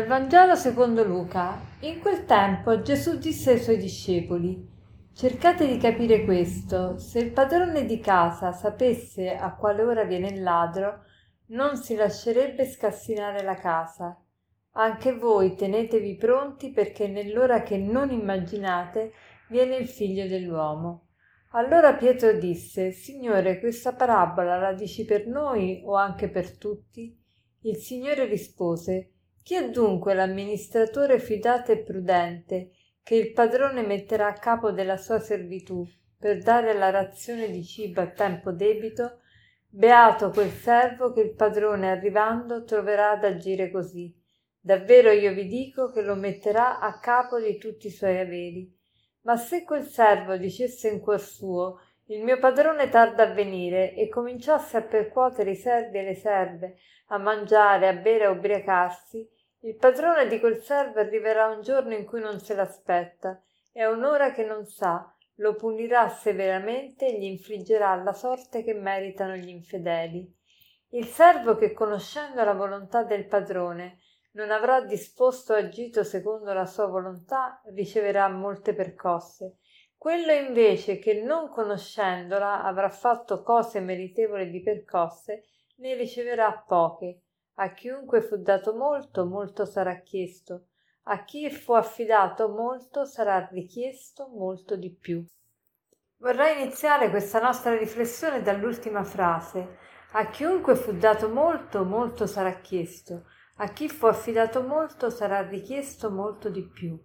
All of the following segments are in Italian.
Dal Vangelo secondo Luca. In quel tempo Gesù disse ai suoi discepoli, cercate di capire questo, se il padrone di casa sapesse a quale ora viene il ladro, non si lascerebbe scassinare la casa. Anche voi tenetevi pronti perché nell'ora che non immaginate viene il figlio dell'uomo. Allora Pietro disse, Signore, questa parabola la dici per noi o anche per tutti? Il Signore rispose, chi è dunque l'amministratore fidato e prudente che il padrone metterà a capo della sua servitù per dare la razione di cibo a tempo debito? Beato quel servo che il padrone arrivando troverà ad agire così. Davvero io vi dico che lo metterà a capo di tutti i suoi averi. Ma se quel servo dicesse in cuor suo il mio padrone tarda a venire e cominciasse a percuotere i servi e le serve, a mangiare, a bere, a ubriacarsi, il padrone di quel servo arriverà un giorno in cui non se l'aspetta e a un'ora che non sa, lo punirà severamente e gli infliggerà la sorte che meritano gli infedeli. Il servo che conoscendo la volontà del padrone non avrà disposto agito secondo la sua volontà, riceverà molte percosse quello invece che non conoscendola avrà fatto cose meritevoli di percosse, ne riceverà poche. A chiunque fu dato molto, molto sarà chiesto. A chi fu affidato molto sarà richiesto molto di più. Vorrei iniziare questa nostra riflessione dall'ultima frase. A chiunque fu dato molto, molto sarà chiesto. A chi fu affidato molto sarà richiesto molto di più.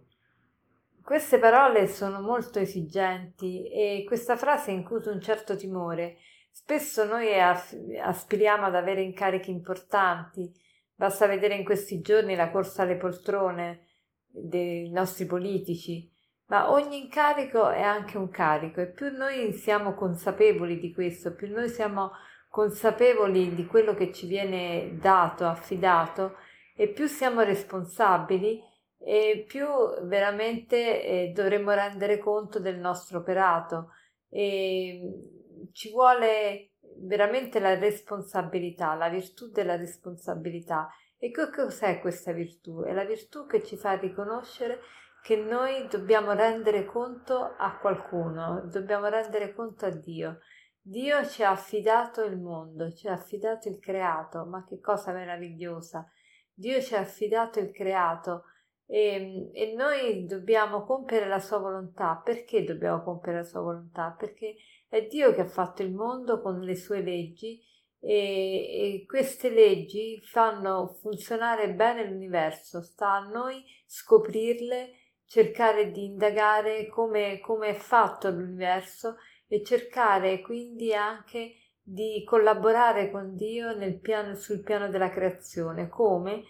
Queste parole sono molto esigenti e questa frase incute un certo timore. Spesso noi aspiriamo ad avere incarichi importanti. Basta vedere in questi giorni la corsa alle poltrone dei nostri politici. Ma ogni incarico è anche un carico e più noi siamo consapevoli di questo, più noi siamo consapevoli di quello che ci viene dato, affidato e più siamo responsabili e più veramente eh, dovremmo rendere conto del nostro operato e ci vuole veramente la responsabilità, la virtù della responsabilità. E che cos'è questa virtù? È la virtù che ci fa riconoscere che noi dobbiamo rendere conto a qualcuno, dobbiamo rendere conto a Dio. Dio ci ha affidato il mondo, ci ha affidato il creato, ma che cosa meravigliosa! Dio ci ha affidato il creato e, e, noi dobbiamo compiere la sua volontà. Perché dobbiamo compiere la sua volontà? Perché è Dio che ha fatto il mondo con le sue leggi e, e queste leggi fanno funzionare bene l'universo. Sta a noi scoprirle, cercare di indagare come, come è fatto l'universo e cercare quindi anche di collaborare con Dio piano, sul piano della creazione. Come?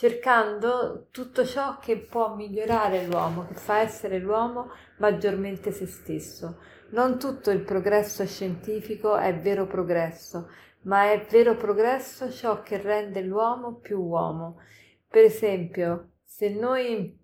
cercando tutto ciò che può migliorare l'uomo, che fa essere l'uomo maggiormente se stesso. Non tutto il progresso scientifico è vero progresso, ma è vero progresso ciò che rende l'uomo più uomo. Per esempio, se noi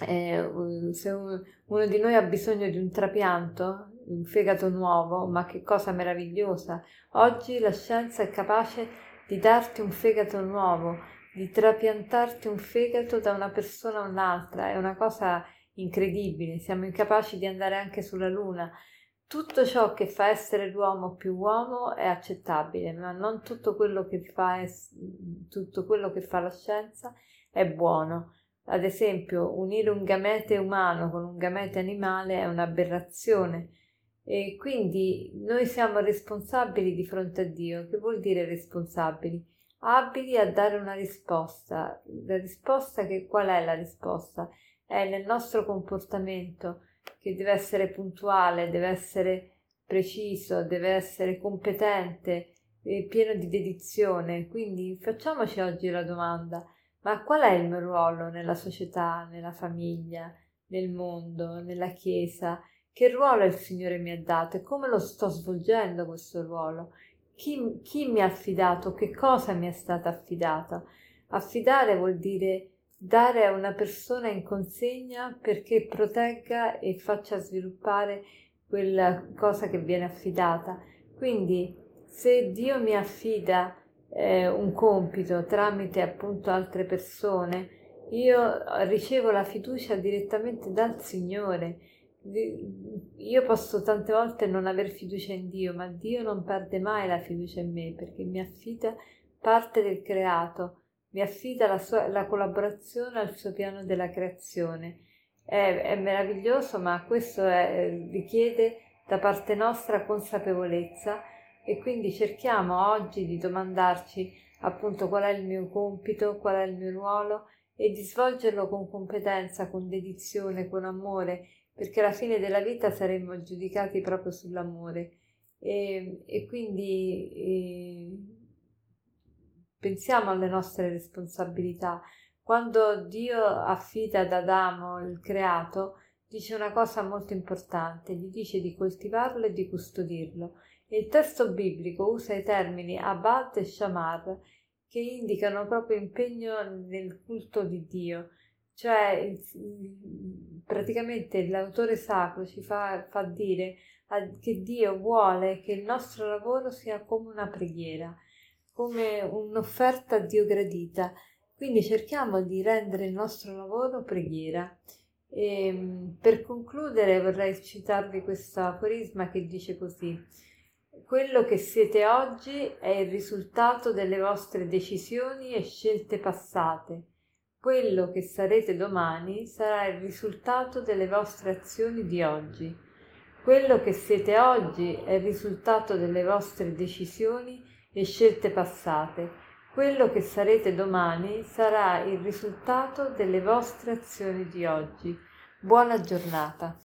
eh, se uno di noi ha bisogno di un trapianto, un fegato nuovo, ma che cosa meravigliosa! Oggi la scienza è capace di darti un fegato nuovo di trapiantarti un fegato da una persona a un'altra, è una cosa incredibile, siamo incapaci di andare anche sulla Luna. Tutto ciò che fa essere l'uomo più uomo è accettabile, ma non tutto quello che fa, es- tutto quello che fa la scienza è buono. Ad esempio, unire un gamete umano con un gamete animale è un'aberrazione. E quindi noi siamo responsabili di fronte a Dio. Che vuol dire responsabili? abili a dare una risposta. La risposta che qual è la risposta? È nel nostro comportamento che deve essere puntuale, deve essere preciso, deve essere competente pieno di dedizione. Quindi facciamoci oggi la domanda: ma qual è il mio ruolo nella società, nella famiglia, nel mondo, nella Chiesa? Che ruolo il Signore mi ha dato e come lo sto svolgendo questo ruolo? Chi, chi mi ha affidato? Che cosa mi è stata affidata? Affidare vuol dire dare a una persona in consegna perché protegga e faccia sviluppare quella cosa che viene affidata. Quindi se Dio mi affida eh, un compito tramite appunto altre persone, io ricevo la fiducia direttamente dal Signore. Io posso tante volte non aver fiducia in Dio, ma Dio non perde mai la fiducia in me perché mi affida parte del creato, mi affida la, sua, la collaborazione al suo piano della creazione. È, è meraviglioso, ma questo è, richiede da parte nostra consapevolezza e quindi cerchiamo oggi di domandarci appunto qual è il mio compito, qual è il mio ruolo e di svolgerlo con competenza, con dedizione, con amore, perché alla fine della vita saremmo giudicati proprio sull'amore. E, e quindi e, pensiamo alle nostre responsabilità. Quando Dio affida ad Adamo il creato, dice una cosa molto importante, gli dice di coltivarlo e di custodirlo. E il testo biblico usa i termini abad e shamar, che indicano proprio impegno nel culto di Dio. Cioè, praticamente l'autore sacro ci fa, fa dire che Dio vuole che il nostro lavoro sia come una preghiera, come un'offerta a Dio gradita. Quindi cerchiamo di rendere il nostro lavoro preghiera. E, ehm, per concludere vorrei citarvi questo aforisma che dice così quello che siete oggi è il risultato delle vostre decisioni e scelte passate quello che sarete domani sarà il risultato delle vostre azioni di oggi quello che siete oggi è il risultato delle vostre decisioni e scelte passate quello che sarete domani sarà il risultato delle vostre azioni di oggi. Buona giornata.